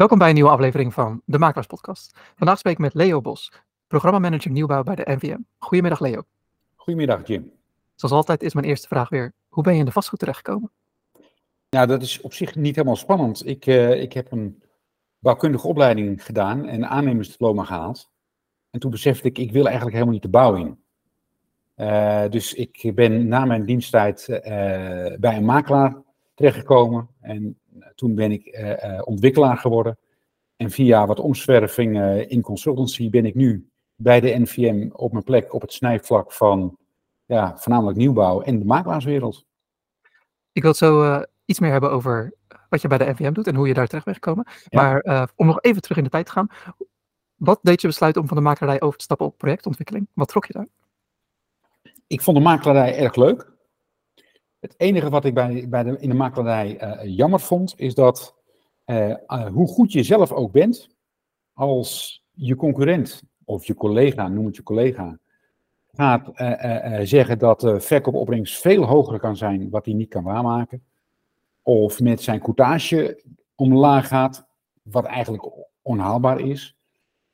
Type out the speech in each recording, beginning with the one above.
Welkom bij een nieuwe aflevering van de Makelaars Podcast. Vandaag spreek ik met Leo Bos, programmamanager nieuwbouw bij de NVM. Goedemiddag Leo. Goedemiddag Jim. Zoals altijd is mijn eerste vraag weer, hoe ben je in de vastgoed terechtgekomen? Nou, dat is op zich niet helemaal spannend. Ik, uh, ik heb een bouwkundige opleiding gedaan en een aannemersdiploma gehaald. En toen besefte ik, ik wil eigenlijk helemaal niet de bouw in. Uh, dus ik ben na mijn diensttijd uh, bij een makelaar terechtgekomen. En toen ben ik uh, ontwikkelaar geworden. En via wat omzwerving in consultancy ben ik nu bij de NVM op mijn plek op het snijvlak van ja, voornamelijk nieuwbouw en de makelaarswereld. Ik wil zo iets meer hebben over wat je bij de NVM doet en hoe je daar terecht bent gekomen. Ja. Maar om nog even terug in de tijd te gaan. Wat deed je besluiten om van de makelaarij over te stappen op projectontwikkeling? Wat trok je daar? Ik vond de makelaarij erg leuk. Het enige wat ik bij, bij de, in de makelaarij uh, jammer vond, is dat uh, uh, hoe goed je zelf ook bent, als je concurrent of je collega, noem het je collega, gaat zeggen dat de verkoopopbrengst veel hoger kan zijn wat hij niet kan waarmaken, of met zijn courtage omlaag gaat, wat eigenlijk onhaalbaar is,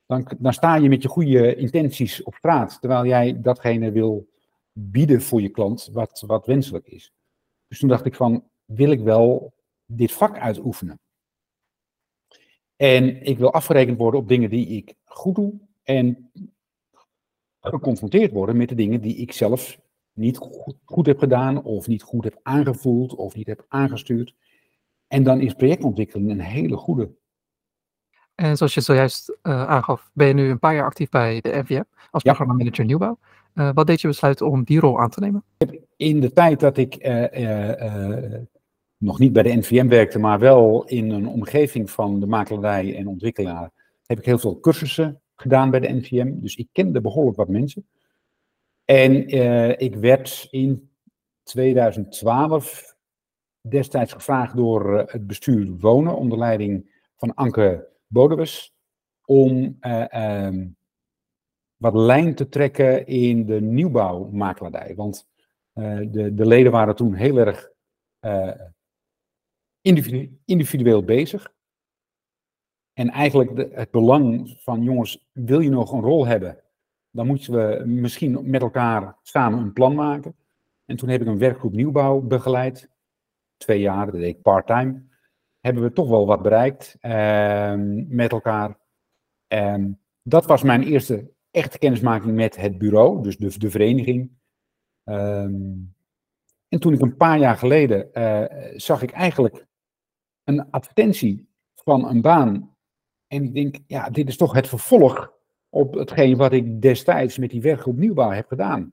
dan, dan sta je met je goede intenties op straat, terwijl jij datgene wil bieden voor je klant wat, wat wenselijk is. Dus toen dacht ik van, wil ik wel dit vak uitoefenen? En ik wil afgerekend worden op dingen die ik goed doe en geconfronteerd worden met de dingen die ik zelf niet goed, goed heb gedaan of niet goed heb aangevoeld of niet heb aangestuurd. En dan is projectontwikkeling een hele goede. En zoals je zojuist uh, aangaf, ben je nu een paar jaar actief bij de NVM als ja. programmamanager nieuwbouw. Uh, wat deed je besluiten om die rol aan te nemen? In de tijd dat ik uh, nog niet bij de NVM werkte, maar wel in een omgeving van de makelaarij en ontwikkelaar, heb ik heel veel cursussen gedaan bij de NVM. Dus ik kende behoorlijk wat mensen. En ik werd in 2012 destijds gevraagd door het bestuur Wonen onder leiding van Anke Bodewes om um, wat lijn te trekken in de nieuwbouwmakelaardij. Want uh, de, de leden waren toen heel erg individu individueel bezig. En eigenlijk het belang van, jongens, wil je nog een rol hebben? Dan moeten we misschien met elkaar samen een plan maken. En toen heb ik een werkgroep nieuwbouw begeleid. Twee jaar, dat deed ik part-time. Hebben we toch wel wat bereikt uh, met elkaar. En dat was mijn eerste echte kennismaking met het bureau, dus de, de vereniging. Um, en toen ik een paar jaar geleden uh, zag ik eigenlijk een advertentie van een baan. En ik denk, ja, dit is toch het vervolg op hetgeen wat ik destijds met die werkgroep nieuwbouw heb gedaan.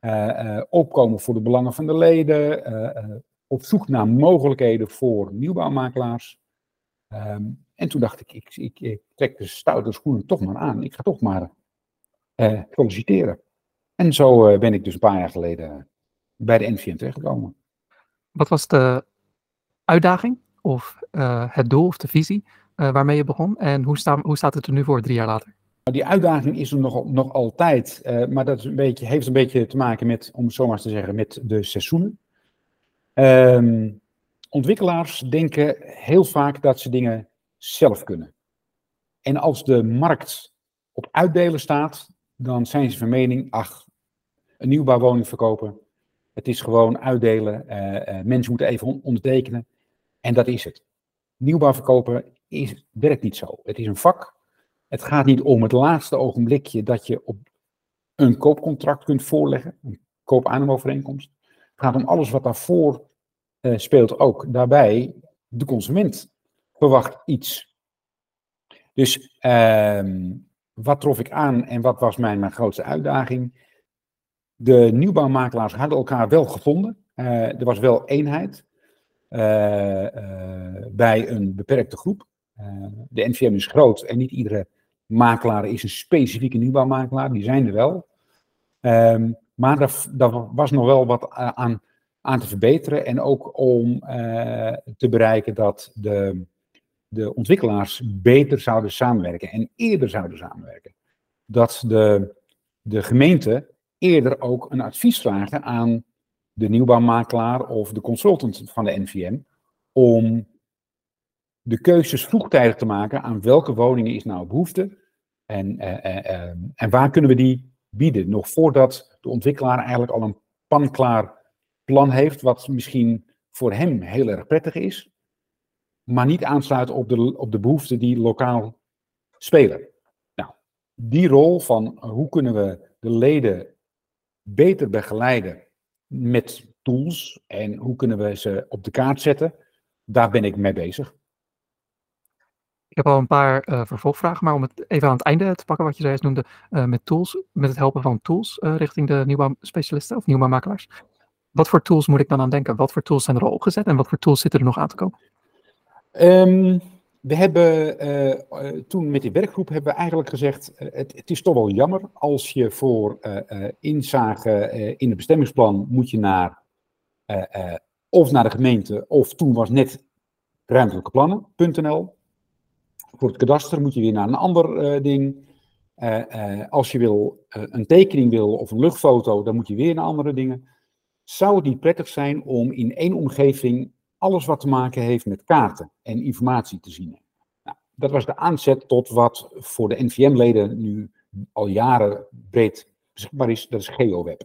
Uh, uh, opkomen voor de belangen van de leden, op zoek naar mogelijkheden voor nieuwbouwmakelaars. Um, en toen dacht ik, ik, ik, ik, trek de stoute schoenen toch maar aan. Ik ga toch maar uh, solliciteren. En zo uh, ben ik dus een paar jaar geleden bij de NVM terechtgekomen. Wat was de uitdaging of uh, het doel of de visie waarmee je begon? En hoe, sta, hoe staat het er nu voor drie jaar later? Nou, die uitdaging is er nog, nog altijd, maar dat is een beetje, heeft een beetje te maken met, om het zo maar te zeggen, met de seizoenen. Um, ontwikkelaars denken heel vaak dat ze dingen zelf kunnen. En als de markt op uitdelen staat, dan zijn ze van mening, ach, een nieuwbouwwoning verkopen, het is gewoon uitdelen, uh, mensen moeten even ondertekenen en dat is het. Nieuwbouw verkopen is, werkt niet zo. Het is een vak. Het gaat niet om het laatste ogenblikje dat je op een koopcontract kunt voorleggen, een koop-aannemovereenkomst. Het gaat om alles wat daarvoor uh, speelt ook. Daarbij, de consument verwacht iets. Dus ehm wat trof ik aan en wat was mijn, mijn grootste uitdaging? De nieuwbouwmakelaars hadden elkaar wel gevonden. Uh, er was wel eenheid uh, uh, bij een beperkte groep. de NVM is groot en niet iedere makelaar is een specifieke nieuwbouwmakelaar. Die zijn er wel. Um, maar daar, was nog wel wat aan, aan te verbeteren. En ook om te bereiken dat de de ontwikkelaars beter zouden samenwerken en eerder zouden samenwerken. Dat de, de gemeente eerder ook een advies vragen aan de nieuwbouwmakelaar of de consultant van de NVM om de keuzes vroegtijdig te maken aan welke woningen is nou behoefte en, en waar kunnen we die bieden. Nog voordat de ontwikkelaar eigenlijk al een panklaar plan heeft, wat misschien voor hem heel erg prettig is, maar niet aansluit op de, op de behoeften die lokaal spelen. Nou, die rol van hoe kunnen we de leden beter begeleiden met tools en hoe kunnen we ze op de kaart zetten, daar ben ik mee bezig. Ik heb al een paar uh, vervolgvragen, maar om het even aan het einde te pakken wat je zojuist noemde uh, met tools, met het helpen van tools uh, richting de nieuwbouwspecialisten of nieuwbouwmakelaars. Wat voor tools moet ik dan aan denken? Wat voor tools zijn er al opgezet en wat voor tools zitten er nog aan te komen? Um, we hebben toen met die werkgroep hebben we eigenlijk gezegd, het, het, is toch wel jammer als je voor inzage in het bestemmingsplan moet je naar of naar de gemeente of toen was net ruimtelijke plannen.nl voor het kadaster moet je weer naar een ander uh, ding. Uh, als je wil, een tekening wil of een luchtfoto, dan moet je weer naar andere dingen. Zou het niet prettig zijn om in één omgeving alles wat te maken heeft met kaarten en informatie te zien? Nou, dat was de aanzet tot wat voor de NVM-leden nu al jaren breed beschikbaar is, dat is GeoWeb.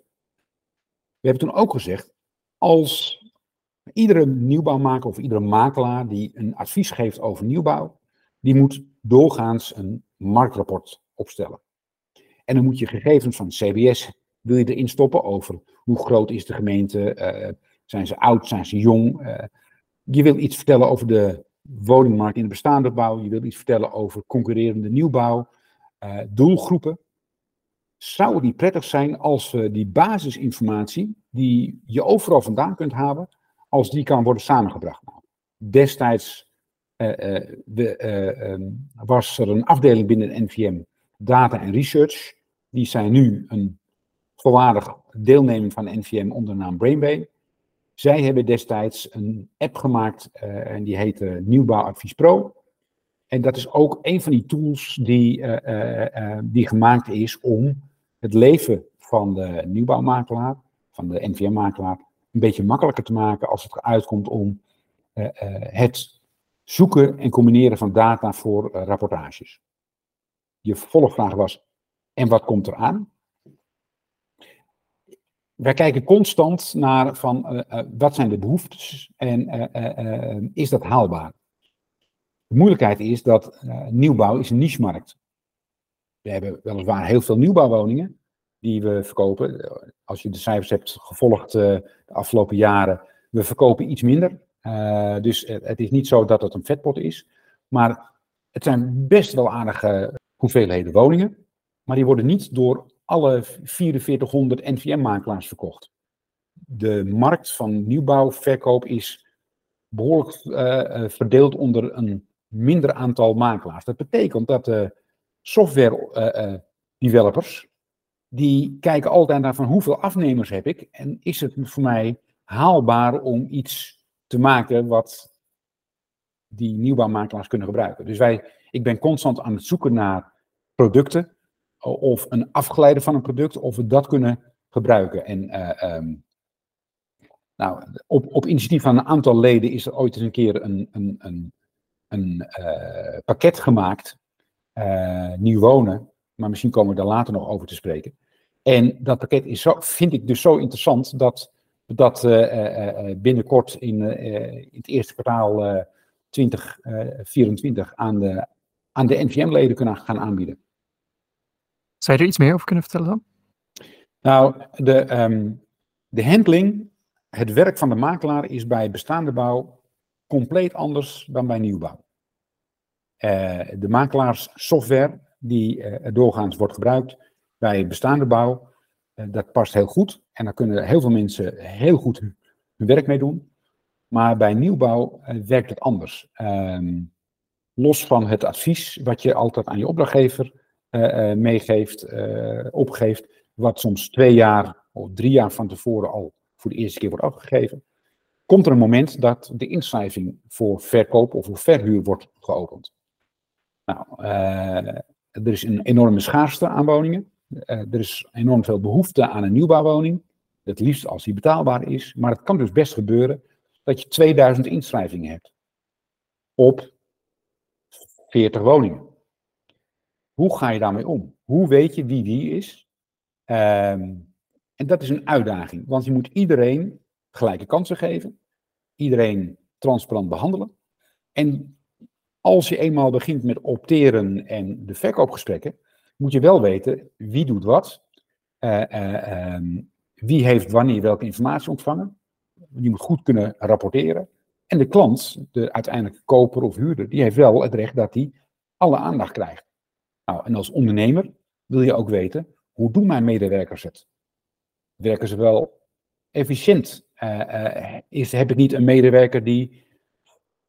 We hebben toen ook gezegd, als iedere nieuwbouwmaker of iedere makelaar die een advies geeft over nieuwbouw, die moet doorgaans een marktrapport opstellen. En dan moet je gegevens van CBS, wil je erin stoppen over hoe groot is de gemeente, uh, zijn ze oud, zijn ze jong. Uh, je wil iets vertellen over de woningmarkt in de bestaande bouw, je wil iets vertellen over concurrerende nieuwbouw, uh, doelgroepen. Zou het niet prettig zijn als we die basisinformatie, die je overal vandaan kunt halen, als die kan worden samengebracht? Nou, destijds eh, eh, eh, ehm, was er een afdeling binnen de NVM, Data en Research. Die zijn nu een volwaardig deelneming van de NVM onder de naam Brainbay. Zij hebben destijds een app gemaakt en die heette Nieuwbouwadvies Pro. En dat is ook een van die tools die, die gemaakt is om het leven van de nieuwbouwmakelaar, van de NVM-makelaar, een beetje makkelijker te maken als het uitkomt om het zoeken en combineren van data voor rapportages. Je vervolgvraag was, en wat komt er aan? Wij kijken constant naar van, uh, wat zijn de behoeftes en is dat haalbaar? De moeilijkheid is dat nieuwbouw is een niche-markt. We hebben weliswaar heel veel nieuwbouwwoningen die we verkopen. Als je de cijfers hebt gevolgd de afgelopen jaren, we verkopen iets minder. Dus het, is niet zo dat het een vetpot is. Maar het zijn best wel aardige hoeveelheden woningen. Maar die worden niet door alle 4400 NVM-makelaars verkocht. De markt van nieuwbouw, verkoop is behoorlijk uh, verdeeld onder een minder aantal makelaars. Dat betekent dat de software developers, die kijken altijd naar van hoeveel afnemers heb ik en is het voor mij haalbaar om iets te maken wat die nieuwbouwmakelaars kunnen gebruiken. Dus wij, ik ben constant aan het zoeken naar producten of een afgeleide van een product, of we dat kunnen gebruiken. En uh, um, nou, op, op initiatief van een aantal leden is er ooit eens een keer een, een, een, een uh, pakket gemaakt, uh, nieuw wonen, maar misschien komen we daar later nog over te spreken. En dat pakket is zo, vind ik dus zo interessant dat dat binnenkort in, in, het eerste kwartaal 2024 aan de, aan de NVM-leden kunnen gaan aanbieden. Zou je er iets meer over kunnen vertellen dan? Nou, de, um, de handling, het werk van de makelaar is bij bestaande bouw compleet anders dan bij nieuwbouw. Uh, de makelaarssoftware die uh, doorgaans wordt gebruikt bij bestaande bouw, uh, dat past heel goed. En daar kunnen heel veel mensen heel goed hun, werk mee doen. Maar bij nieuwbouw werkt het anders. Um, los van het advies wat je altijd aan je opdrachtgever meegeeft, opgeeft, wat soms twee jaar of drie jaar van tevoren al voor de eerste keer wordt afgegeven, komt er een moment dat de inschrijving voor verkoop of voor verhuur wordt geopend. Nou, er is een enorme schaarste aan woningen. Er is enorm veel behoefte aan een nieuwbouwwoning. Het liefst als die betaalbaar is. Maar het kan dus best gebeuren dat je 2000 inschrijvingen hebt. Op 40 woningen. Hoe ga je daarmee om? Hoe weet je wie wie is? Ehm, en dat is een uitdaging, want je moet iedereen gelijke kansen geven, iedereen transparant behandelen. En als je eenmaal begint met opteren en de verkoopgesprekken, moet je wel weten wie doet wat, uh, wie heeft wanneer welke informatie ontvangen. Je moet goed kunnen rapporteren. En de klant, de uiteindelijke koper of huurder, die heeft wel het recht dat hij alle aandacht krijgt. Nou, en als ondernemer wil je ook weten, hoe doen mijn medewerkers het? Werken ze wel efficiënt? Uh, is, heb ik niet een medewerker die,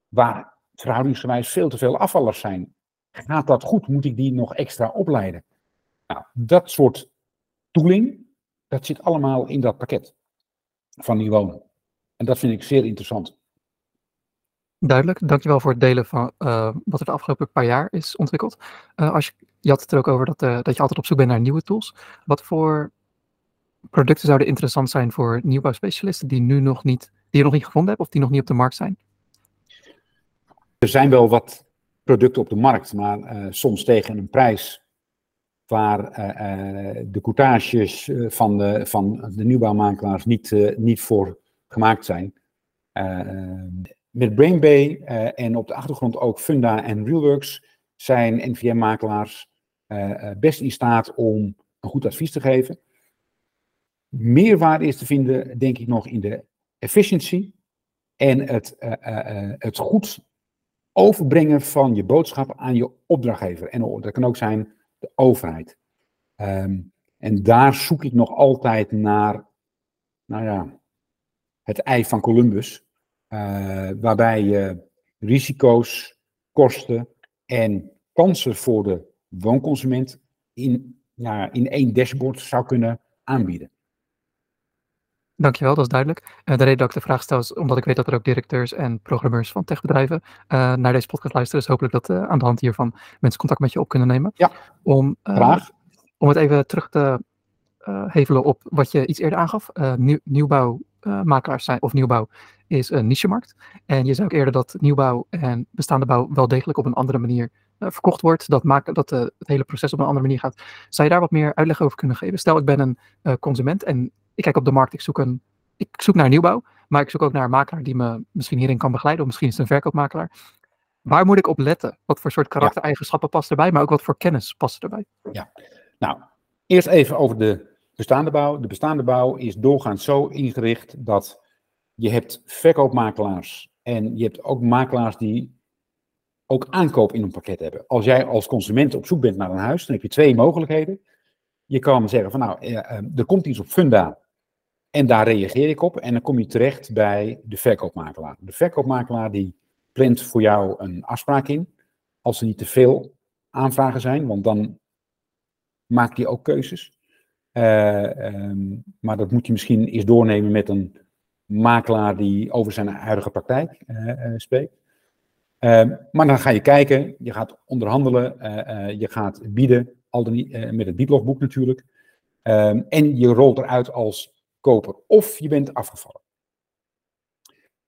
waar verhoudingsgewijs veel te veel afvallers zijn? Gaat dat goed? Moet ik die nog extra opleiden? Nou, dat soort tooling, dat zit allemaal in dat pakket van die wonen. En dat vind ik zeer interessant. Duidelijk, dankjewel voor het delen van uh, wat er de afgelopen paar jaar is ontwikkeld. Uh, als je, je had het er ook over dat, uh, dat je altijd op zoek bent naar nieuwe tools. Wat voor producten zouden interessant zijn voor nieuwbouwspecialisten die, nu nog niet, die je nog niet gevonden hebt of die nog niet op de markt zijn? Er zijn wel wat producten op de markt, maar soms tegen een prijs waar de coutages van de, van de nieuwbouwmakelaars niet, niet voor gemaakt zijn met Brainbay uh, en op de achtergrond ook Funda en Realworks zijn NVM-makelaars uh, best in staat om een goed advies te geven. Meerwaarde is te vinden, denk ik nog, in de efficiëntie en het, het goed overbrengen van je boodschap aan je opdrachtgever. En dat kan ook zijn de overheid. Um, en daar zoek ik nog altijd naar, nou ja, het ei van Columbus. Uh, waarbij je risico's, kosten en kansen voor de woonconsument in, ja, in één dashboard zou kunnen aanbieden. Dankjewel, dat is duidelijk. Uh, de reden dat ik de vraag stel is omdat ik weet dat er ook directeurs en programmeurs van techbedrijven uh, naar deze podcast luisteren. Dus hopelijk dat uh, aan de hand hiervan mensen contact met je op kunnen nemen. Ja, om, graag. Om het even terug te hevelen op wat je iets eerder aangaf. Nieuw, nieuwbouwmakelaars zijn, of nieuwbouw is een nichemarkt. En je zou ook eerder dat nieuwbouw en bestaande bouw wel degelijk op een andere manier uh, verkocht wordt. Dat maakt dat uh, het hele proces op een andere manier gaat. Zou je daar wat meer uitleg over kunnen geven? Stel, ik ben een uh, consument en ik kijk op de markt, ik zoek, een, ik zoek naar nieuwbouw. Maar ik zoek ook naar een makelaar die me misschien hierin kan begeleiden. Of misschien is het een verkoopmakelaar. Waar moet ik op letten? Wat voor soort karaktereigenschappen past erbij, maar ook wat voor kennis past erbij? Ja, nou, eerst even over de bestaande bouw. De bestaande bouw is doorgaans zo ingericht dat je hebt verkoopmakelaars en je hebt ook makelaars die ook aankoop in een pakket hebben. Als jij als consument op zoek bent naar een huis, dan heb je twee mogelijkheden. Je kan zeggen van nou, eh, er komt iets op Funda en daar reageer ik op en dan kom je terecht bij de verkoopmakelaar. De verkoopmakelaar die plant voor jou een afspraak in, als er niet te veel aanvragen zijn, want dan maakt hij ook keuzes. Uh, um, maar dat moet je misschien eens doornemen met een makelaar die over zijn huidige praktijk uh, spreekt. Uh, maar dan ga je kijken, je gaat onderhandelen, uh, je gaat bieden, al dan niet, met het biedlogboek natuurlijk. Ehm, en je rolt eruit als koper of je bent afgevallen.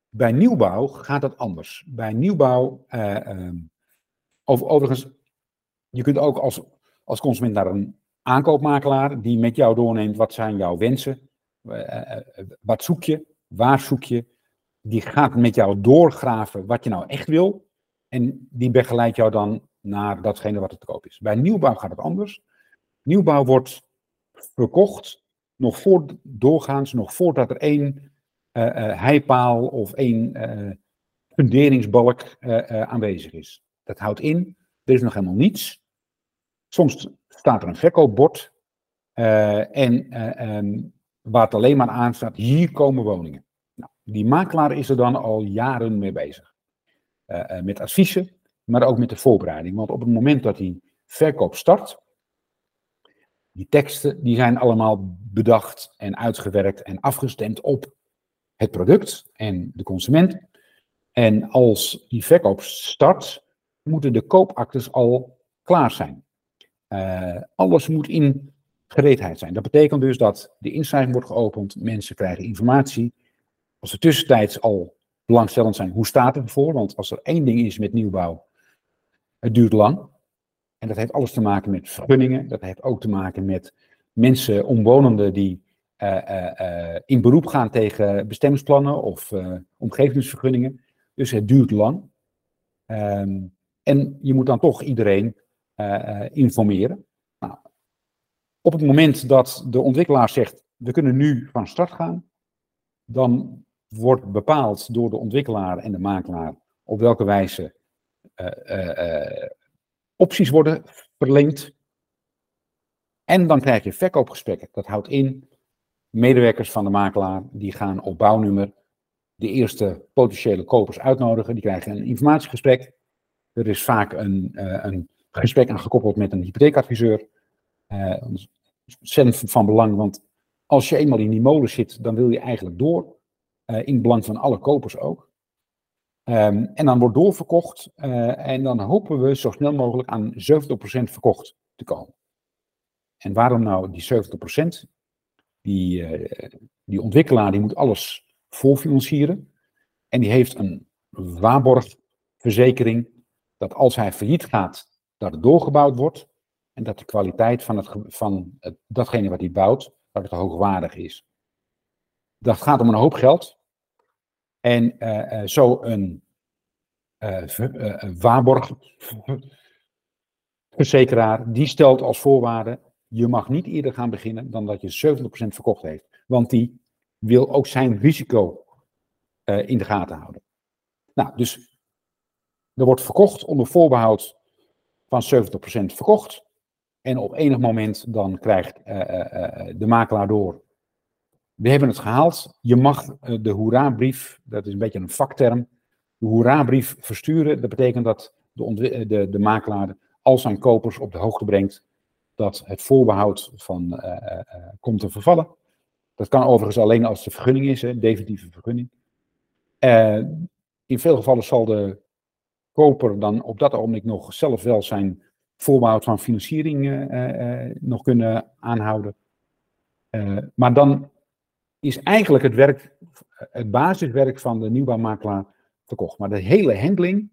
Bij nieuwbouw gaat dat anders. Bij nieuwbouw, ehm, over, overigens, je kunt ook als, als consument naar een aankoopmakelaar die met jou doorneemt wat zijn jouw wensen, wat zoek je, Waar zoek je? Die gaat met jou doorgraven wat je nou echt wil. En die begeleidt jou dan naar datgene wat er te koop is. Bij nieuwbouw gaat het anders. Nieuwbouw wordt verkocht nog voor, doorgaans, nog voordat er één uh, uh, heipaal of één uh, funderingsbalk aanwezig is. Dat houdt in, er is nog helemaal niets. Soms staat er een verkoopbord en um, waar het alleen maar aan staat, hier komen woningen. Nou, die makelaar is er dan al jaren mee bezig. Uh, uh, met adviezen, maar ook met de voorbereiding. Want op het moment dat die verkoop start, die teksten die zijn allemaal bedacht en uitgewerkt en afgestemd op het product en de consument. En als die verkoop start, moeten de koopactes al klaar zijn. Uh, alles moet in gereedheid zijn. Dat betekent dus dat de inschrijving wordt geopend, mensen krijgen informatie. Als er tussentijds al belangstellend zijn, hoe staat het ervoor? Want als er één ding is met nieuwbouw, Het duurt lang. En dat heeft alles te maken met vergunningen. Dat heeft ook te maken met mensen, omwonenden die in beroep gaan tegen bestemmingsplannen of omgevingsvergunningen. Dus het duurt lang. Ehm, en je moet dan toch iedereen informeren. Op het moment dat de ontwikkelaar zegt, we kunnen nu van start gaan, dan wordt bepaald door de ontwikkelaar en de makelaar op welke wijze uh, opties worden verlengd. En dan krijg je verkoopgesprekken. Dat houdt in, medewerkers van de makelaar die gaan op bouwnummer de eerste potentiële kopers uitnodigen. Die krijgen een informatiegesprek. Er is vaak een, een gesprek aan gekoppeld met een hypotheekadviseur. Ontzettend van belang, want als je eenmaal in die molen zit, dan wil je eigenlijk door. Uh, in belang van alle kopers ook. Um, en dan wordt doorverkocht uh, en dan hopen we zo snel mogelijk aan 70% verkocht te komen. En waarom nou die 70%? Die, uh, die ontwikkelaar die moet alles voorfinancieren en die heeft een waarborgverzekering dat als hij failliet gaat, dat het doorgebouwd wordt en dat de kwaliteit van, het, van datgene wat hij bouwt, dat het hoogwaardig is. Dat gaat om een hoop geld. En uh, zo een uh, waarborgverzekeraar, die stelt als voorwaarde, je mag niet eerder gaan beginnen dan dat je 70% verkocht heeft. Want die wil ook zijn risico in de gaten houden. Nou, dus er wordt verkocht onder voorbehoud van 70% verkocht. En op enig moment dan krijgt de makelaar door we hebben het gehaald. Je mag de hoera-brief, dat is een beetje een vakterm, de hoera-brief versturen. Dat betekent dat de, eh, de, de makelaar al zijn kopers op de hoogte brengt dat het voorbehoud van komt te vervallen. Dat kan overigens alleen als de vergunning is, een definitieve vergunning. in veel gevallen zal de koper dan op dat ogenblik nog zelf wel zijn voorbehoud van financiering nog kunnen aanhouden. maar dan is eigenlijk het werk, het basiswerk van de nieuwbouwmakelaar verkocht. Maar de hele handling,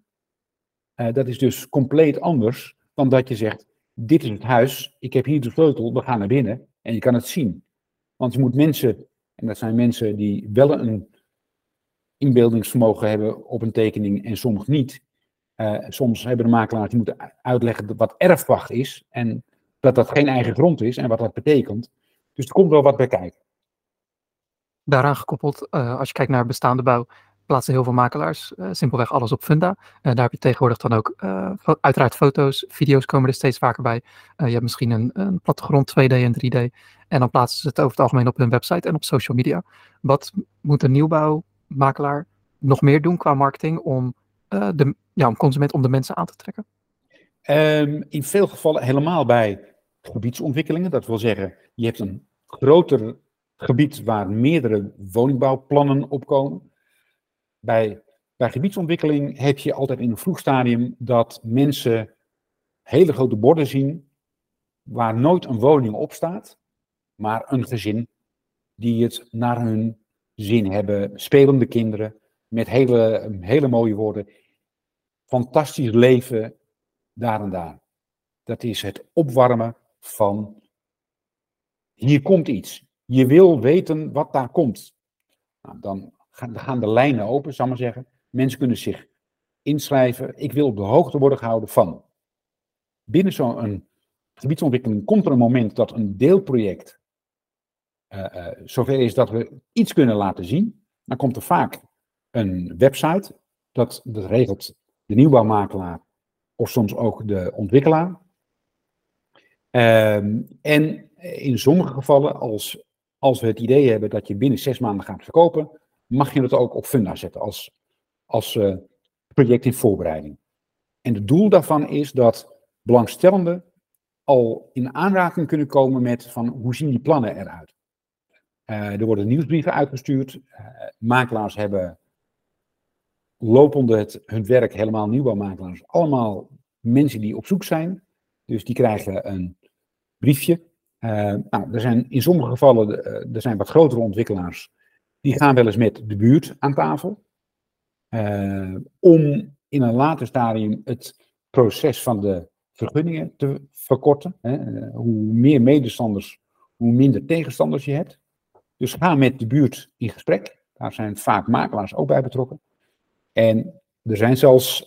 dat is dus compleet anders dan dat je zegt, dit is het huis, ik heb hier de sleutel, we gaan naar binnen en je kan het zien. Want je moet mensen, en dat zijn mensen die wel een inbeeldingsvermogen hebben op een tekening en soms niet. Uh, soms hebben de makelaars die moeten uitleggen wat erfwacht is en dat dat geen eigen grond is en wat dat betekent. Dus er komt wel wat bij kijken daaraan gekoppeld, uh, als je kijkt naar bestaande bouw, plaatsen heel veel makelaars uh, simpelweg alles op Funda. Uh, daar heb je tegenwoordig dan ook uiteraard foto's, video's komen er steeds vaker bij. je hebt misschien een, een, plattegrond 2D en 3D. En dan plaatsen ze het over het algemeen op hun website en op social media. Wat moet een nieuwbouwmakelaar nog meer doen qua marketing om, de, ja, om consument, om de mensen aan te trekken? Um, in veel gevallen helemaal bij gebiedsontwikkelingen. Dat wil zeggen, je hebt een groter gebied waar meerdere woningbouwplannen opkomen. Bij, bij gebiedsontwikkeling heb je altijd in een vroeg stadium dat mensen hele grote borden zien waar nooit een woning op staat, maar een gezin die het naar hun zin hebben, spelende kinderen met hele, hele mooie woorden. Fantastisch leven daar en daar. Dat is het opwarmen van hier komt iets. Je wil weten wat daar komt. Nou, dan gaan de lijnen open, zal ik maar zeggen. Mensen kunnen zich inschrijven. Ik wil op de hoogte worden gehouden van. Binnen zo'n gebiedsontwikkeling komt er een moment dat een deelproject uh, uh, zover is dat we iets kunnen laten zien. Dan komt er vaak een website. Dat, dat regelt de nieuwbouwmakelaar of soms ook de ontwikkelaar. Uh, en in sommige gevallen, als als we het idee hebben dat je binnen zes maanden gaat verkopen, mag je het ook op funda zetten als, als uh, project in voorbereiding. En het doel daarvan is dat belangstellenden al in aanraking kunnen komen met van hoe zien die plannen eruit. Uh, er worden nieuwsbrieven uitgestuurd. Uh, makelaars hebben lopende het, hun werk, helemaal nieuwbouwmakelaars, allemaal mensen die op zoek zijn. Dus die krijgen een briefje uh, nou, er zijn in sommige gevallen, uh, er zijn wat grotere ontwikkelaars, die gaan wel eens met de buurt aan tafel. Uh, om in een later stadium het proces van de vergunningen te verkorten. Hè. Hoe meer medestanders, hoe minder tegenstanders je hebt. Dus ga met de buurt in gesprek. Daar zijn vaak makelaars ook bij betrokken. En er zijn zelfs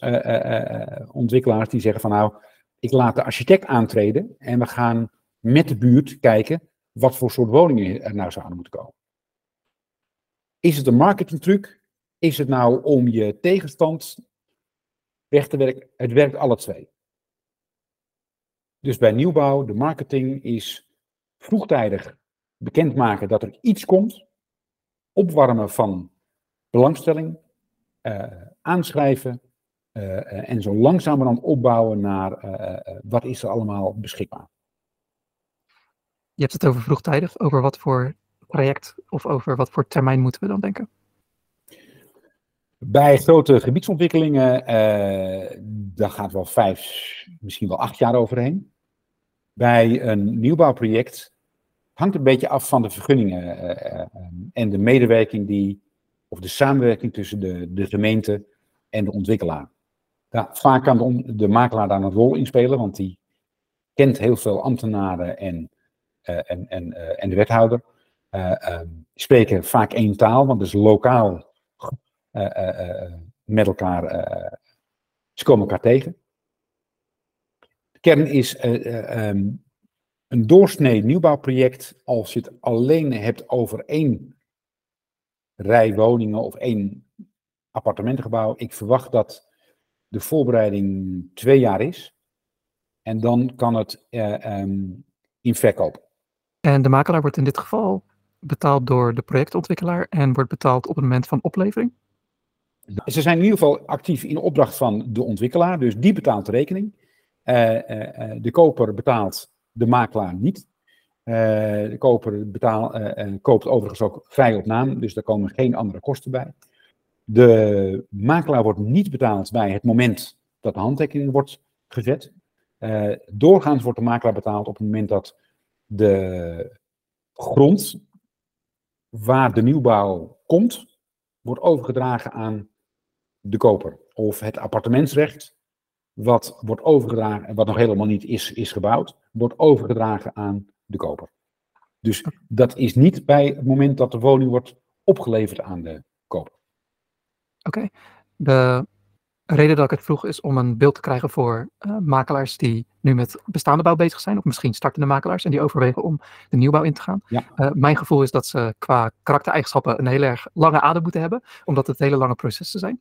ontwikkelaars die zeggen van nou, ik laat de architect aantreden en we gaan met de buurt kijken wat voor soort woningen er nou zouden moeten komen. Is het een marketingtruc? Is het nou om je tegenstand weg te werken? Het werkt alle twee. Dus bij nieuwbouw, de marketing is vroegtijdig bekendmaken dat er iets komt, opwarmen van belangstelling, aanschrijven uh, en zo langzamerhand opbouwen naar wat is er allemaal beschikbaar. Je hebt het over vroegtijdig, over wat voor project of over wat voor termijn moeten we dan denken? Bij grote gebiedsontwikkelingen, uh, daar gaat wel vijf, misschien wel acht jaar overheen. Bij een nieuwbouwproject hangt een beetje af van de vergunningen uh, en de medewerking die, of de samenwerking tussen de, de gemeente en de ontwikkelaar. Ja, vaak kan de, makelaar daar een rol in spelen, want die kent heel veel ambtenaren en, en, en, en de wethouder. Uh, spreken vaak één taal, want dus lokaal met elkaar, ze komen elkaar tegen. De kern is um, een doorsnee nieuwbouwproject, als je het alleen hebt over één rij woningen of één appartementengebouw. Ik verwacht dat de voorbereiding twee jaar is. En dan kan het um, in verkoop. En de makelaar wordt in dit geval betaald door de projectontwikkelaar en wordt betaald op het moment van oplevering? Ze zijn in ieder geval actief in opdracht van de ontwikkelaar, dus die betaalt de rekening. Uh, uh, de koper betaalt de makelaar niet. Uh, de koper betaal, koopt overigens ook vrij op naam, dus daar komen geen andere kosten bij. De makelaar wordt niet betaald bij het moment dat de handtekening wordt gezet. doorgaans wordt de makelaar betaald op het moment dat de grond waar de nieuwbouw komt, wordt overgedragen aan de koper. Of het appartementsrecht, wat wordt overgedragen, en wat nog helemaal niet is, is gebouwd, wordt overgedragen aan de koper. Dus dat is niet bij het moment dat de woning wordt opgeleverd aan de koper. Oké. De reden dat ik het vroeg is om een beeld te krijgen voor uh, makelaars die nu met bestaande bouw bezig zijn, of misschien startende makelaars, en die overwegen om de nieuwbouw in te gaan. Ja. Uh, mijn gevoel is dat ze qua karaktereigenschappen een heel erg lange adem moeten hebben, omdat het hele lange processen zijn.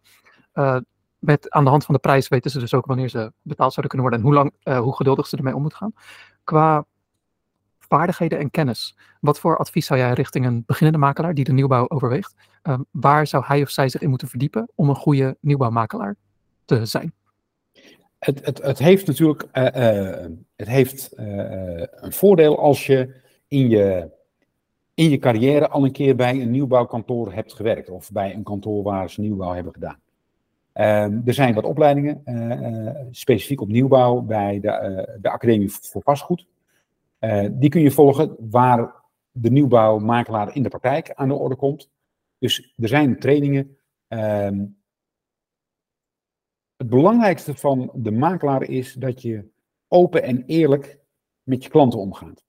Uh, met, aan de hand van de prijs weten ze dus ook wanneer ze betaald zouden kunnen worden en hoe, lang, hoe geduldig ze ermee om moeten gaan. Qua vaardigheden en kennis, wat voor advies zou jij richting een beginnende makelaar die de nieuwbouw overweegt, waar zou hij of zij zich in moeten verdiepen om een goede nieuwbouwmakelaar te zijn? Het, het, het heeft natuurlijk uh, uh, het heeft, uh, een voordeel als je in, je in je carrière al een keer bij een nieuwbouwkantoor hebt gewerkt. Of bij een kantoor waar ze nieuwbouw hebben gedaan. Ehm, er zijn wat opleidingen, specifiek op nieuwbouw, bij de, de Academie voor Vastgoed. Die kun je volgen waar de nieuwbouwmakelaar in de praktijk aan de orde komt. Dus er zijn trainingen. Ehm, het belangrijkste van de makelaar is dat je open en eerlijk met je klanten omgaat.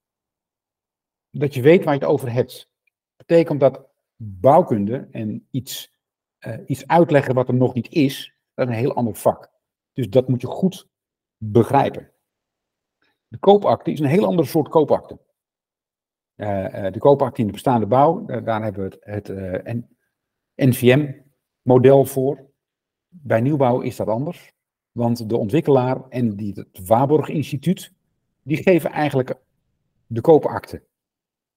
Dat je weet waar je het over hebt. Betekent dat bouwkunde en iets, uh, iets uitleggen wat er nog niet is, dat is een heel ander vak. Dus dat moet je goed begrijpen. De koopakte is een heel ander soort koopakte. Uh, uh, de koopakte in de bestaande bouw, daar hebben we het, het NVM-model voor. Bij nieuwbouw is dat anders. Want de ontwikkelaar en die, het Waarborg Instituut, die geven eigenlijk de koopakte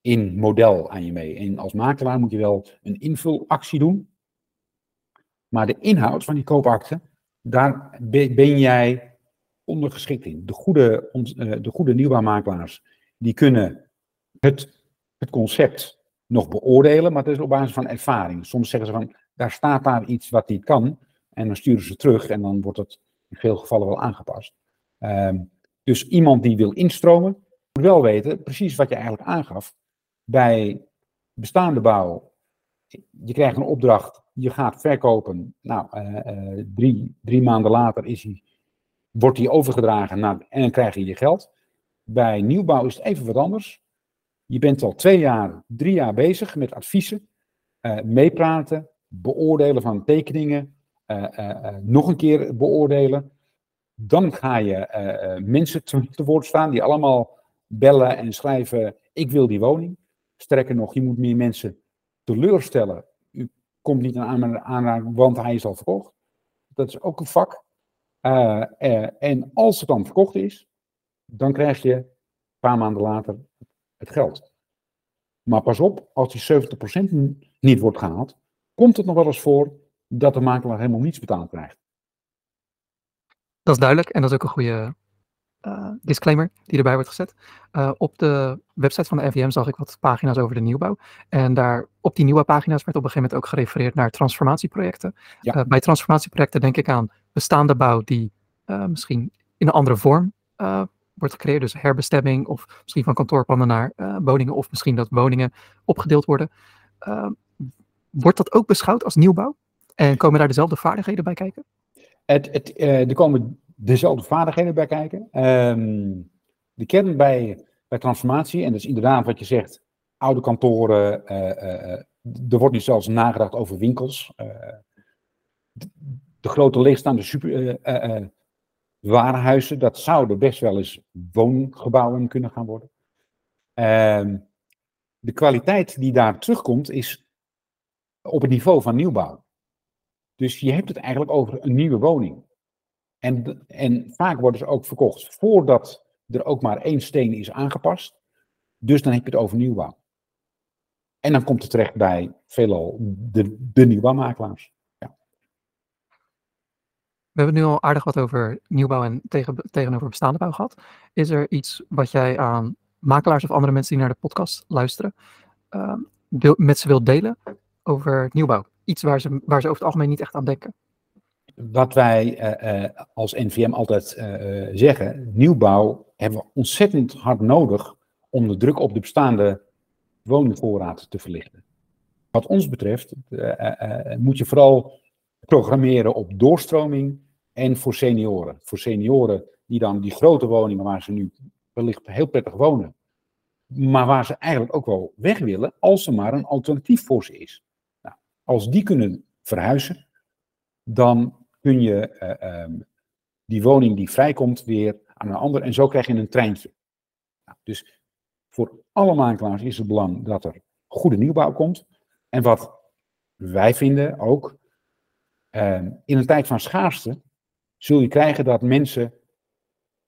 in model aan je mee. En als makelaar moet je wel een invulactie doen. Maar de inhoud van die koopakte, daar ben jij ondergeschikt in. De goede, eh, de goede nieuwbouwmakelaars, die kunnen het, het concept nog beoordelen, maar dat is op basis van ervaring. Soms zeggen ze van, daar staat daar iets wat niet kan. En dan sturen ze terug en dan wordt het in veel gevallen wel aangepast. Um, dus iemand die wil instromen, moet wel weten, precies wat je eigenlijk aangaf. Bij bestaande bouw, je krijgt een opdracht, je gaat verkopen. Nou, uh, uh, drie, drie maanden later is hij wordt die overgedragen naar, en dan krijg je je geld. Bij nieuwbouw is het even wat anders. Je bent al twee jaar, drie jaar bezig met adviezen, uh, meepraten, beoordelen van tekeningen, uh, nog een keer beoordelen. Dan ga je mensen te, woord staan die allemaal bellen en schrijven: Ik wil die woning. Sterker nog, je moet meer mensen teleurstellen. U komt niet aan aanraking, want hij is al verkocht. Dat is ook een vak. Uh, uh, en als het dan verkocht is, dan krijg je een paar maanden later het geld. Maar pas op, als die 70% niet wordt gehaald, komt het nog wel eens voor dat de makelaar helemaal niets betaald krijgt. Dat is duidelijk en dat is ook een goede uh, disclaimer die erbij wordt gezet. Uh, op de website van de NVM zag ik wat pagina's over de nieuwbouw. En daar op die nieuwe pagina's werd op een gegeven moment ook gerefereerd naar transformatieprojecten. Ja. Uh, bij transformatieprojecten denk ik aan bestaande bouw die misschien in een andere vorm wordt gecreëerd. Dus herbestemming of misschien van kantoorpanden naar woningen of misschien dat woningen opgedeeld worden. wordt dat ook beschouwd als nieuwbouw? En komen daar dezelfde vaardigheden bij kijken? Het, het, er komen dezelfde vaardigheden bij kijken. Um, de kern bij, bij transformatie, en dat is inderdaad wat je zegt, oude kantoren, uh, uh, er wordt nu zelfs nagedacht over winkels. De, de, grote leegstaande super, warenhuizen, dat zouden best wel eens woongebouwen kunnen gaan worden. Ehm, de kwaliteit die daar terugkomt is op het niveau van nieuwbouw. Dus je hebt het eigenlijk over een nieuwe woning. En, en vaak worden ze ook verkocht voordat er ook maar één steen is aangepast. Dus dan heb je het over nieuwbouw. En dan komt het terecht bij veelal de, nieuwbouwmakelaars. Ja. We hebben nu al aardig wat over nieuwbouw en tegen, tegenover bestaande bouw gehad. Is er iets wat jij aan makelaars of andere mensen die naar de podcast luisteren, uh, met ze wilt delen over nieuwbouw? Iets waar ze, waar ze over het algemeen niet echt aan denken wat wij uh, als NVM altijd uh, zeggen, nieuwbouw hebben we ontzettend hard nodig om de druk op de bestaande woningvoorraad te verlichten. Wat ons betreft moet je vooral programmeren op doorstroming en voor senioren. Voor senioren die dan die grote woningen waar ze nu wellicht heel prettig wonen, maar waar ze eigenlijk ook wel weg willen als er maar een alternatief voor ze is. Nou, als die kunnen verhuizen, dan kun je uh, um, die woning die vrijkomt weer aan een ander. En zo krijg je een treintje. Nou, dus voor alle makelaars is het belang dat er goede nieuwbouw komt. En wat wij vinden ook, uh, in een tijd van schaarste zul je krijgen dat mensen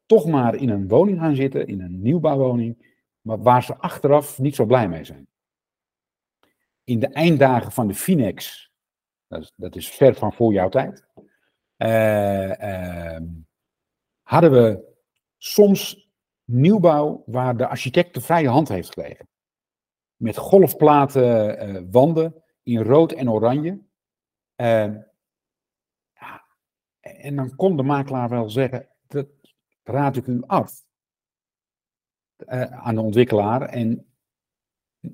toch maar in een woning gaan zitten, in een nieuwbouwwoning, maar waar ze achteraf niet zo blij mee zijn. In de einddagen van de Finex, dat is, ver van voor jouw tijd, hadden we soms nieuwbouw waar de architect de vrije hand heeft gelegen. Met golfplaten uh, wanden in rood en oranje. Ehm, en dan kon de makelaar wel zeggen, dat raad ik u af aan de ontwikkelaar. En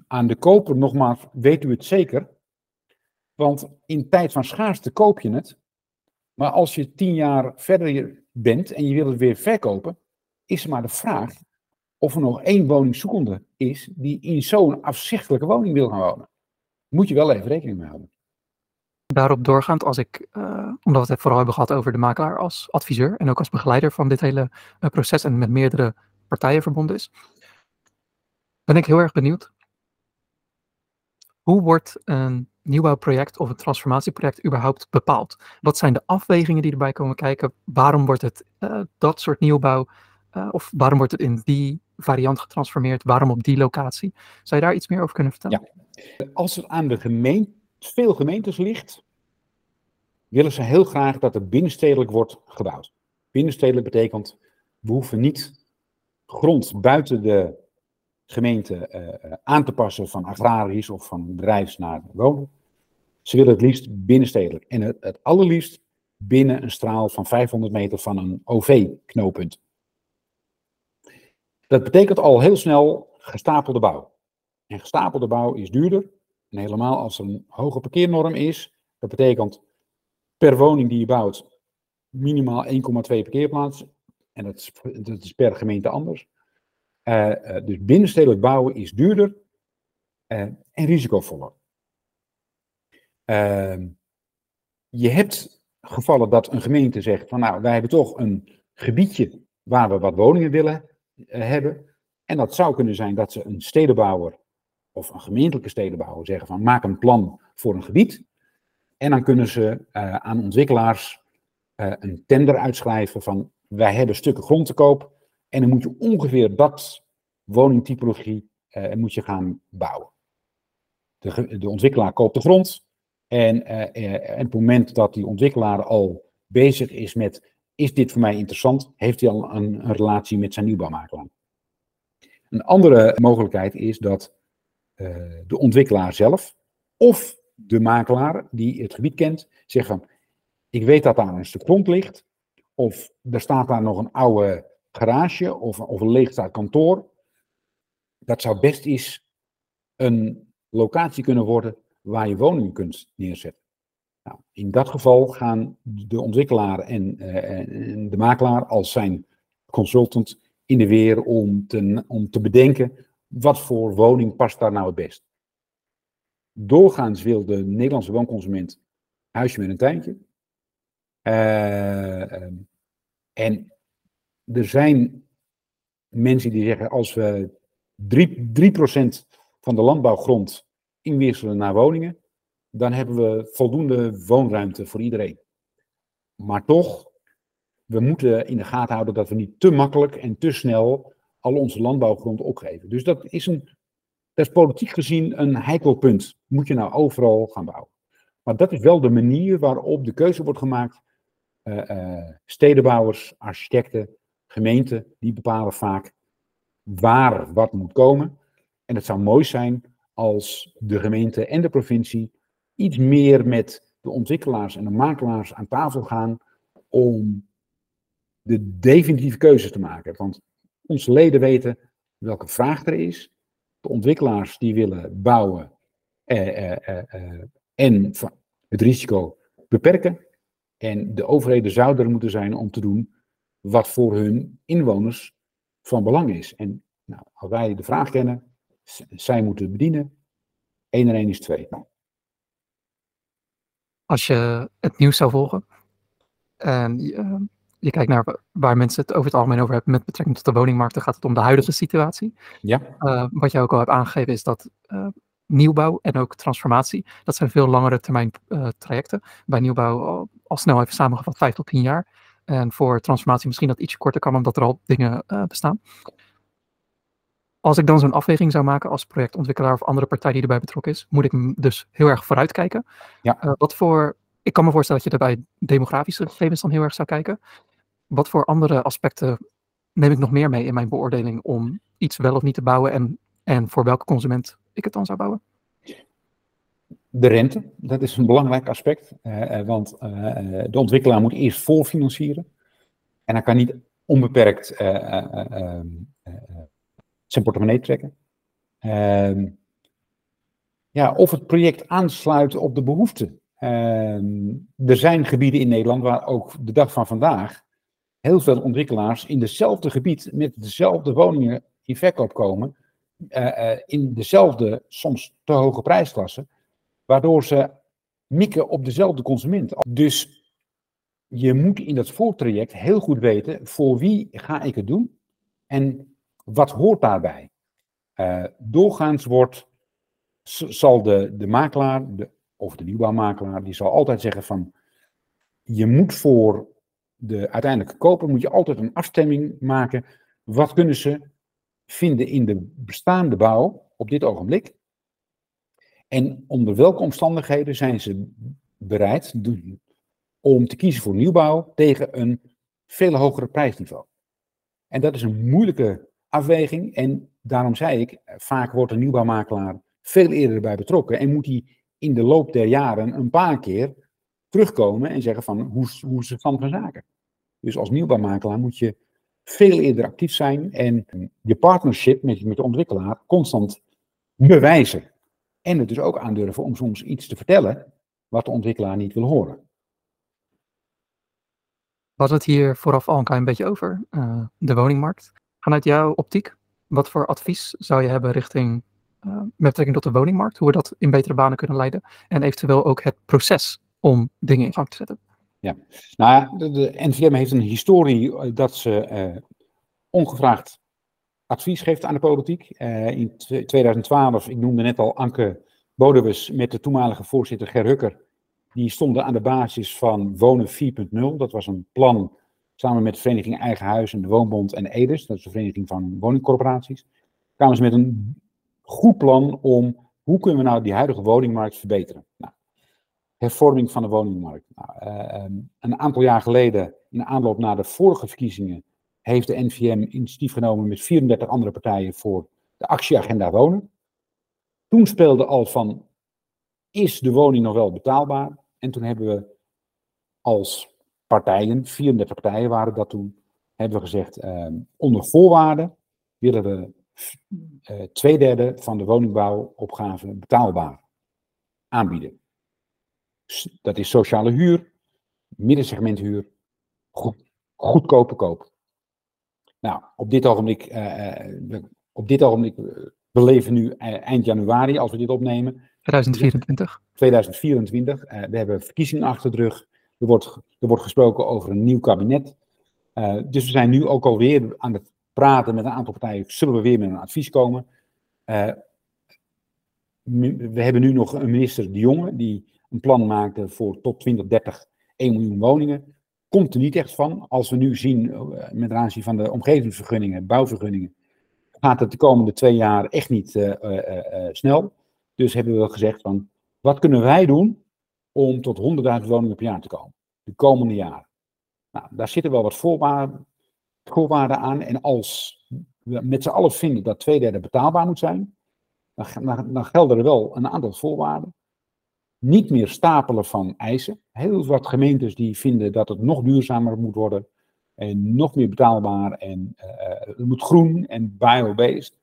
aan de koper nogmaals, weet u het zeker? Want in tijd van schaarste koop je het. Maar als je tien jaar verder bent en je wil het weer verkopen, is er maar de vraag of er nog één woningzoekende is die in zo'n afzichtelijke woning wil gaan wonen. Moet je wel even rekening mee houden. Daarop doorgaand, als ik, uh, omdat we het vooral hebben gehad over de makelaar als adviseur en ook als begeleider van dit hele uh, proces en met meerdere partijen verbonden is, ben ik heel erg benieuwd. Hoe wordt een nieuwbouwproject of een transformatieproject überhaupt bepaald? Wat zijn de afwegingen die erbij komen kijken? Waarom wordt het uh, dat soort nieuwbouw uh, of waarom wordt het in die variant getransformeerd? Waarom op die locatie? Zou je daar iets meer over kunnen vertellen? Als het aan de gemeente, veel gemeentes ligt, willen ze heel graag dat er binnenstedelijk wordt gebouwd. Binnenstedelijk betekent, we hoeven niet grond buiten de gemeente uh, aan te passen van agrarisch of van bedrijfs naar wonen. Ze willen het liefst binnenstedelijk. En het, allerliefst binnen een straal van 500 meter van een OV-knooppunt. Dat betekent al heel snel gestapelde bouw. En gestapelde bouw is duurder. En helemaal als er een hoge parkeernorm is, dat betekent per woning die je bouwt, minimaal 1,2 parkeerplaatsen. En dat is per gemeente anders. Uh, dus binnenstedelijk bouwen is duurder uh, en risicovoller. Ehm, je hebt gevallen dat een gemeente zegt van nou, wij hebben toch een gebiedje waar we wat woningen willen hebben. En dat zou kunnen zijn dat ze een stedenbouwer of een gemeentelijke stedenbouwer zeggen van maak een plan voor een gebied. En dan kunnen ze aan ontwikkelaars een tender uitschrijven van wij hebben stukken grond te koop en dan moet je ongeveer dat woningtypologie uh, moet je gaan bouwen. De, de, ontwikkelaar koopt de grond en, uh, en op het moment dat die ontwikkelaar al bezig is met is dit voor mij interessant, heeft hij al een, relatie met zijn nieuwbouwmakelaar. Een andere mogelijkheid is dat de ontwikkelaar zelf of de makelaar die het gebied kent, zegt van ik weet dat daar een stuk grond ligt of er staat daar nog een oude garage of, of een leegstaand kantoor. Dat zou best eens een locatie kunnen worden waar je woningen kunt neerzetten. Nou, in dat geval gaan de ontwikkelaar en, uh, en, de makelaar als zijn consultant in de weer om te, om te bedenken wat voor woning past daar nou het best. Doorgaans wil de Nederlandse woonconsument huisje met een tuintje. Uh, en er zijn mensen die zeggen, als we 3%, 3 van de landbouwgrond inwisselen naar woningen, dan hebben we voldoende woonruimte voor iedereen. Maar toch, we moeten in de gaten houden dat we niet te makkelijk en te snel al onze landbouwgrond opgeven. Dus dat is, een, politiek gezien een heikel punt. Moet je nou overal gaan bouwen? Maar dat is wel de manier waarop de keuze wordt gemaakt uh, stedenbouwers, architecten, gemeenten, die bepalen vaak waar wat moet komen. En het zou mooi zijn als de gemeente en de provincie iets meer met de ontwikkelaars en de makelaars aan tafel gaan om de definitieve keuzes te maken. Want onze leden weten welke vraag er is. De ontwikkelaars die willen bouwen eh, eh, eh, en het risico beperken. En de overheden zouden er moeten zijn om te doen wat voor hun inwoners van belang is. En nou, als wij de vraag kennen, zij moeten bedienen. 1 en 1 is 2. Als je het nieuws zou volgen en je, je, kijkt naar waar mensen het over het algemeen over hebben met betrekking tot de woningmarkt, dan gaat het om de huidige situatie. Ja. Uh, wat jij ook al hebt aangegeven is dat uh, nieuwbouw en ook transformatie. Dat zijn veel langere termijn uh, trajecten. Bij nieuwbouw al, al, snel even samengevat 5 tot 10 jaar. En voor transformatie misschien dat ietsje korter kan, omdat er al dingen uh, bestaan. Als ik dan zo'n afweging zou maken als projectontwikkelaar of andere partij die erbij betrokken is, moet ik dus heel erg vooruitkijken. Ja. Uh, wat voor, ik kan me voorstellen dat je er bij demografische gegevens dan heel erg zou kijken. Wat voor andere aspecten neem ik nog meer mee in mijn beoordeling om iets wel of niet te bouwen en, en voor welke consument ik het dan zou bouwen? De rente, dat is een belangrijk aspect. Uh, want uh, de ontwikkelaar moet eerst voorfinancieren. En hij kan niet onbeperkt uh, zijn portemonnee trekken. Ehm, ja, of het project aansluit op de behoeften. Ehm, er zijn gebieden in Nederland waar ook de dag van vandaag heel veel ontwikkelaars in hetzelfde gebied met dezelfde woningen in verkoop komen in dezelfde, soms te hoge prijsklasse, waardoor ze mikken op dezelfde consument. Dus je moet in dat voortraject heel goed weten voor wie ga ik het doen en wat hoort daarbij. Uh, doorgaans wordt, zal de, de makelaar de, of de nieuwbouwmakelaar, die zal altijd zeggen van je moet voor de uiteindelijke koper moet je altijd een afstemming maken. Wat kunnen ze vinden in de bestaande bouw op dit ogenblik? En onder welke omstandigheden zijn ze bereid om te kiezen voor nieuwbouw tegen een veel hoger prijsniveau? En dat is een moeilijke afweging. En daarom zei ik, vaak wordt een nieuwbouwmakelaar veel eerder bij betrokken en moet hij in de loop der jaren een paar keer terugkomen en zeggen van hoe, hoe is het van van zaken. Dus als nieuwbouwmakelaar moet je veel eerder actief zijn en je partnership met, met de ontwikkelaar constant bewijzen. En het dus ook aandurven om soms iets te vertellen wat de ontwikkelaar niet wil horen. hadden het hier vooraf al een klein beetje over, uh, de woningmarkt. Vanuit jouw optiek, wat voor advies zou je hebben richting, uh, met betrekking tot de woningmarkt, hoe we dat in betere banen kunnen leiden en eventueel ook het proces om dingen in gang te zetten? Ja, nou de, de NVM heeft een historie dat ze ongevraagd advies geeft aan de politiek. in 2012, ik noemde net al Anke Bodewes met de toenmalige voorzitter Ger Hukker die stonden aan de basis van Wonen 4.0. Dat was een plan samen met de Vereniging Eigen Huis en de Woonbond en EDES, dat is de Vereniging van Woningcorporaties. Kwamen ze met een goed plan om hoe kunnen we nou die huidige woningmarkt verbeteren. Nou, hervorming van de woningmarkt. Nou, uh, een aantal jaar geleden, in aanloop naar de vorige verkiezingen, heeft de NVM initiatief genomen met 34 andere partijen voor de actieagenda wonen. Toen speelde al van, is de woning nog wel betaalbaar? En toen hebben we als partijen, 34 partijen waren dat toen, hebben we gezegd, eh, onder voorwaarden willen we uh, twee derde van de woningbouwopgave betaalbaar aanbieden. Dat is sociale huur, middensegment huur, goed, goedkope koop. Nou, op dit ogenblik, uh, op dit ogenblik, we leven nu eind januari als we dit opnemen. 2024. 2024. Uh, we hebben verkiezingen achter de rug. Er wordt, er wordt gesproken over een nieuw kabinet. Dus we zijn nu ook alweer aan het praten met een aantal partijen. Zullen we weer met een advies komen? We hebben nu nog een minister De Jonge die een plan maakte voor tot 2030 1 miljoen woningen. Komt er niet echt van. Als we nu zien uh, met aanzien van de omgevingsvergunningen, bouwvergunningen, gaat het de komende twee jaar echt niet snel. Dus hebben we gezegd van, wat kunnen wij doen om tot 100.000 woningen per jaar te komen, de komende jaren? Nou, daar zitten wel wat voorwaarden, voorwaarden aan. En als we met z'n allen vinden dat twee derde betaalbaar moet zijn, dan, dan, dan gelden er wel een aantal voorwaarden. Niet meer stapelen van eisen. Heel wat gemeentes die vinden dat het nog duurzamer moet worden. En nog meer betaalbaar. En uh, het moet groen en bio-based.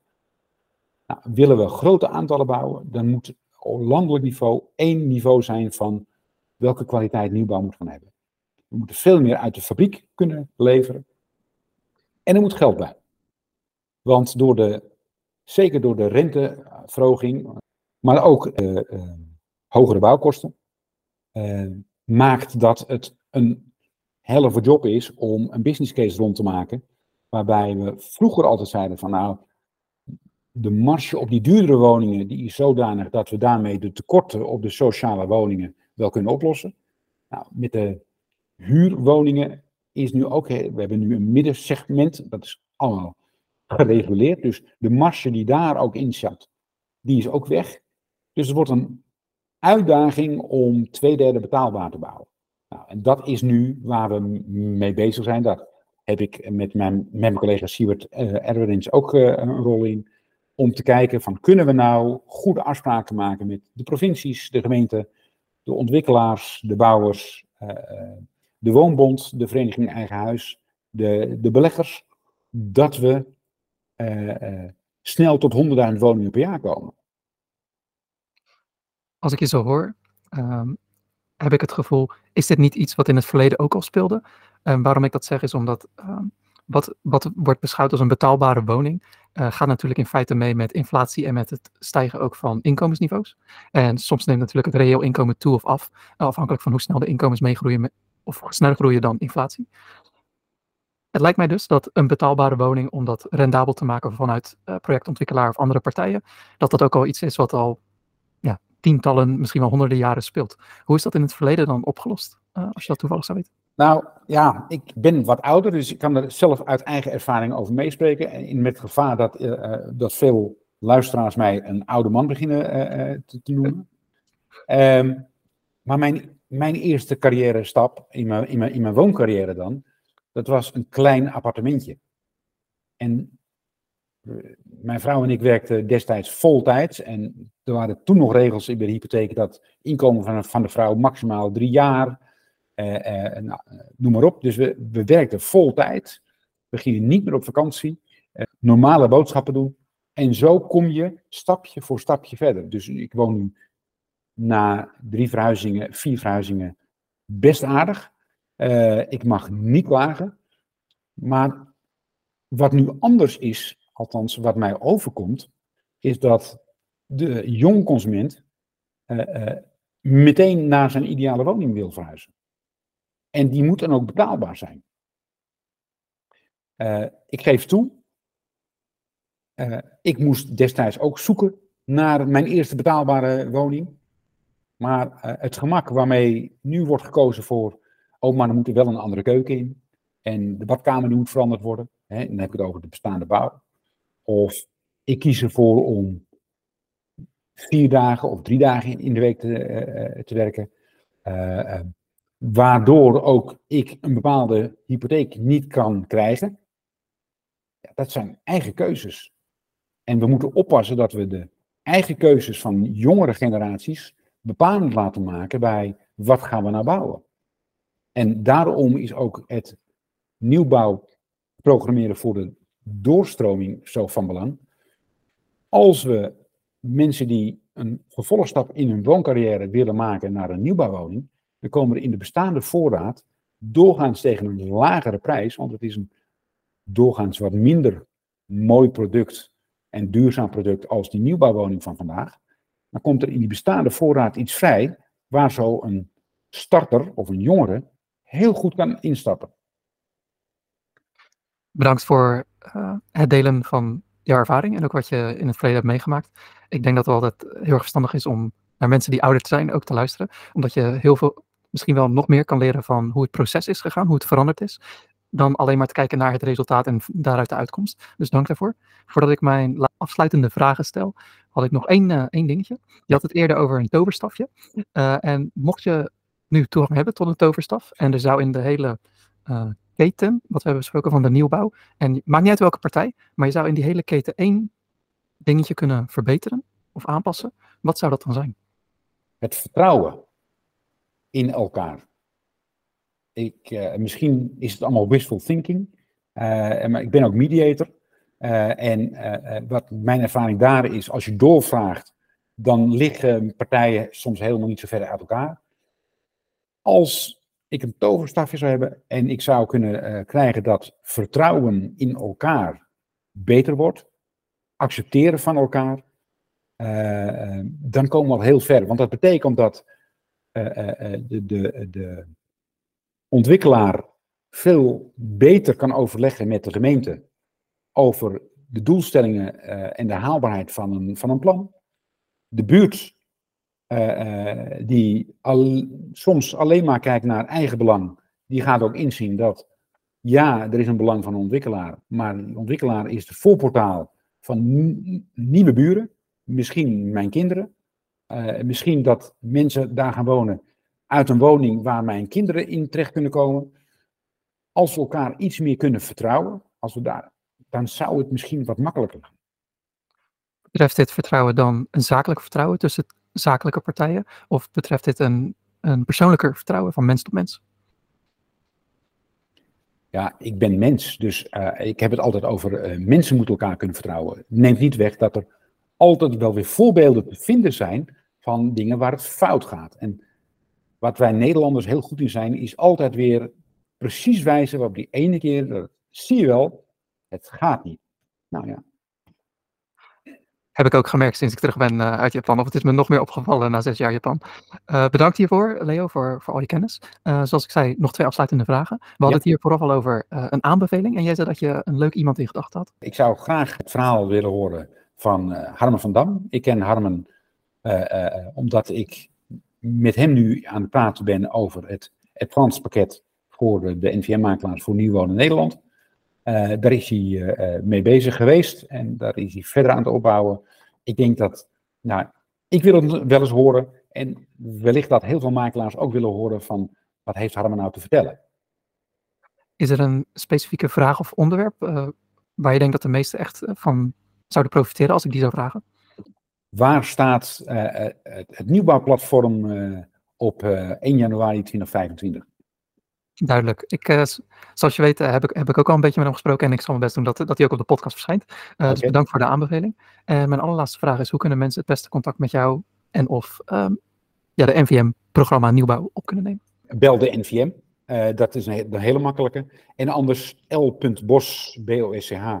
Nou, willen we grote aantallen bouwen, dan moet op landelijk niveau één niveau zijn van welke kwaliteit nieuwbouw moet gaan hebben. We moeten veel meer uit de fabriek kunnen leveren. En er moet geld bij. Want door de, zeker door de renteverhoging, maar ook uh, uh, hogere bouwkosten, uh, maakt dat het een helve job is om een business case rond te maken. Waarbij we vroeger altijd zeiden van nou, de marge op die duurdere woningen die is zodanig dat we daarmee de tekorten op de sociale woningen wel kunnen oplossen. Nou, met de huurwoningen is nu ook, we hebben nu een middensegment, dat is allemaal gereguleerd. Dus de marge die daar ook in zat, die is ook weg. Dus het wordt een uitdaging om twee derde betaalbaar te bouwen. Nou, en dat is nu waar we mee bezig zijn. Daar heb ik met mijn, met mijn collega Siewert uh, ook uh, een rol in om te kijken van kunnen we nou goede afspraken maken met de provincies, de gemeenten, de ontwikkelaars, de bouwers, uh, de woonbond, de vereniging Eigen Huis, de, de beleggers, dat we snel tot 100.000 woningen per jaar komen. Als ik je zo hoor, um, heb ik het gevoel, is dit niet iets wat in het verleden ook al speelde? Um, waarom ik dat zeg is omdat um, wat, wat wordt beschouwd als een betaalbare woning, uh, gaat natuurlijk in feite mee met inflatie en met het stijgen ook van inkomensniveaus. En soms neemt natuurlijk het reëel inkomen toe of af, afhankelijk van hoe snel de inkomens meegroeien of sneller groeien dan inflatie. Het lijkt mij dus dat een betaalbare woning, om dat rendabel te maken vanuit uh, projectontwikkelaar of andere partijen, dat dat ook al iets is wat al tientallen, misschien wel honderden jaren speelt. Hoe is dat in het verleden dan opgelost, uh, als je dat toevallig zou weten? Nou ja, ik ben wat ouder, dus ik kan er zelf uit eigen ervaring over meespreken. En met gevaar dat, uh, dat veel luisteraars mij een oude man beginnen te, te, noemen. Um, maar mijn, mijn eerste carrière stap in mijn, in, mijn, in mijn wooncarrière dan, dat was een klein appartementje. En mijn vrouw en ik werkten destijds voltijds. En er waren toen nog regels in de hypotheek dat inkomen van, van de vrouw maximaal drie jaar uh, uh, nou, noem maar op. Dus we, we werkten vol tijd. We gingen niet meer op vakantie. Normale boodschappen doen. En zo kom je stapje voor stapje verder. Dus ik woon nu na drie verhuizingen, vier verhuizingen, best aardig. ik mag niet klagen. Maar wat nu anders is, althans wat mij overkomt, is dat de jong consument meteen naar zijn ideale woning wil verhuizen. En die moet dan ook betaalbaar zijn. Uh, ik geef toe, ik moest destijds ook zoeken naar mijn eerste betaalbare woning. Maar het gemak waarmee nu wordt gekozen voor, oh maar er moet er wel een andere keuken in. En de badkamer moet veranderd worden. Hè, dan heb ik het over de bestaande bouw. Of ik kies ervoor om vier dagen of drie dagen in de week te, te werken. waardoor ook ik een bepaalde hypotheek niet kan krijgen dat zijn eigen keuzes. En we moeten oppassen dat we de eigen keuzes van jongere generaties bepalend laten maken bij wat gaan we nou bouwen. En daarom is ook het nieuwbouw programmeren voor de doorstroming zo van belang. Als we mensen die een vervolgstap in hun wooncarrière willen maken naar een nieuwbouwwoning, dan komen er in de bestaande voorraad doorgaans tegen een lagere prijs, want het is een doorgaans wat minder mooi product en duurzaam product als die nieuwbouwwoning van vandaag, dan komt er in die bestaande voorraad iets vrij waar zo een starter of een jongere heel goed kan instappen. Bedankt voor uh, het delen van jouw ervaring en ook wat je in het verleden hebt meegemaakt. Ik denk dat het altijd heel erg verstandig is om naar mensen die ouder zijn ook te luisteren, omdat je heel veel, misschien wel nog meer kan leren van hoe het proces is gegaan, hoe het veranderd is dan alleen maar te kijken naar het resultaat en daaruit de uitkomst. Dus dank daarvoor. Voordat ik mijn afsluitende vragen stel, had ik nog één, uh, één dingetje. Je had het eerder over een toverstafje. Uh, en mocht je nu toegang hebben tot een toverstaf, en er zou in de hele keten, wat we hebben besproken van de nieuwbouw, en maakt niet uit welke partij, maar je zou in die hele keten één dingetje kunnen verbeteren of aanpassen, wat zou dat dan zijn? Het vertrouwen in elkaar. Ik, uh, misschien is het allemaal wishful thinking, uh, maar ik ben ook mediator. Uh, en wat mijn ervaring daar is, als je doorvraagt, dan liggen partijen soms helemaal niet zo ver uit elkaar. Als ik een toverstafje zou hebben en ik zou kunnen krijgen dat vertrouwen in elkaar beter wordt, accepteren van elkaar, dan komen we al heel ver. Want dat betekent dat de, de, de ontwikkelaar veel beter kan overleggen met de gemeente over de doelstellingen en de haalbaarheid van een, van een plan. De buurt, die al, soms alleen maar kijkt naar eigen belang, die gaat ook inzien dat ja, er is een belang van een ontwikkelaar, maar de ontwikkelaar is de voorportaal van nieuwe buren, misschien mijn kinderen, misschien dat mensen daar gaan wonen uit een woning waar mijn kinderen in terecht kunnen komen. Als we elkaar iets meer kunnen vertrouwen, als we daar, dan zou het misschien wat makkelijker gaan. Betreft dit vertrouwen dan een zakelijk vertrouwen tussen zakelijke partijen? Of betreft dit een, een persoonlijker vertrouwen van mens tot mens? Ja, ik ben mens, dus uh, ik heb het altijd over uh, mensen moeten elkaar kunnen vertrouwen. Neemt niet weg dat er altijd wel weer voorbeelden te vinden zijn van dingen waar het fout gaat. En wat wij Nederlanders heel goed in zijn, is altijd weer precies wijzen op die ene keer, zie je wel, het gaat niet. Nou ja. Heb ik ook gemerkt sinds ik terug ben uh, uit Japan, of het is me nog meer opgevallen na zes jaar Japan. Uh, bedankt hiervoor, Leo, voor, voor al je kennis. Uh, zoals ik zei, nog twee afsluitende vragen. We hadden het hier vooraf al over een aanbeveling en jij zei dat je een leuk iemand in gedachten had. Ik zou graag het verhaal willen horen van Harmen van Dam. Ik ken Harmen omdat ik met hem nu aan het praten ben over het advanced voor de, de NVM-makelaars voor Nieuwwonen Nederland. Uh, daar is hij uh, mee bezig geweest en daar is hij verder aan het opbouwen. Ik denk dat, nou, ik wil het wel eens horen en wellicht dat heel veel makelaars ook willen horen van wat heeft Harmen nou te vertellen. Is er een specifieke vraag of onderwerp uh, waar je denkt dat de meesten echt van zouden profiteren als ik die zou vragen? Waar staat uh, het, het, nieuwbouwplatform uh, op 1 januari 2025? Duidelijk. Ik, zoals je weet heb, ik, heb ik ook al een beetje met hem gesproken en ik zal mijn best doen dat, dat hij ook op de podcast verschijnt. Okay. Dus bedankt voor de aanbeveling. En mijn allerlaatste vraag is, hoe kunnen mensen het beste contact met jou en of um, ja, de NVM-programma Nieuwbouw op kunnen nemen? Bel de NVM. Dat is een, een, hele makkelijke. En anders l.bos, B-O-S-C-H,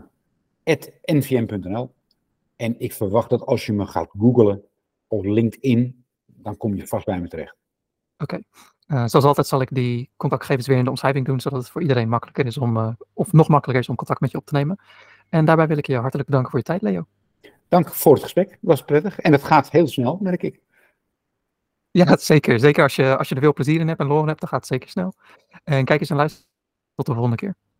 nvm.nl. En ik verwacht dat als je me gaat googlen of LinkedIn, dan kom je vast bij me terecht. Oké. Okay. Uh, zoals altijd zal ik die contactgegevens weer in de omschrijving doen, zodat het voor iedereen makkelijker is om, uh, of nog makkelijker is om contact met je op te nemen. En daarbij wil ik je hartelijk bedanken voor je tijd, Leo. Dank voor het gesprek. Het was prettig. En het gaat heel snel, merk ik. Ja, zeker. Zeker als je, als je er veel plezier in hebt en lol in hebt, dan gaat het zeker snel. En kijk eens en luister. Tot de volgende keer.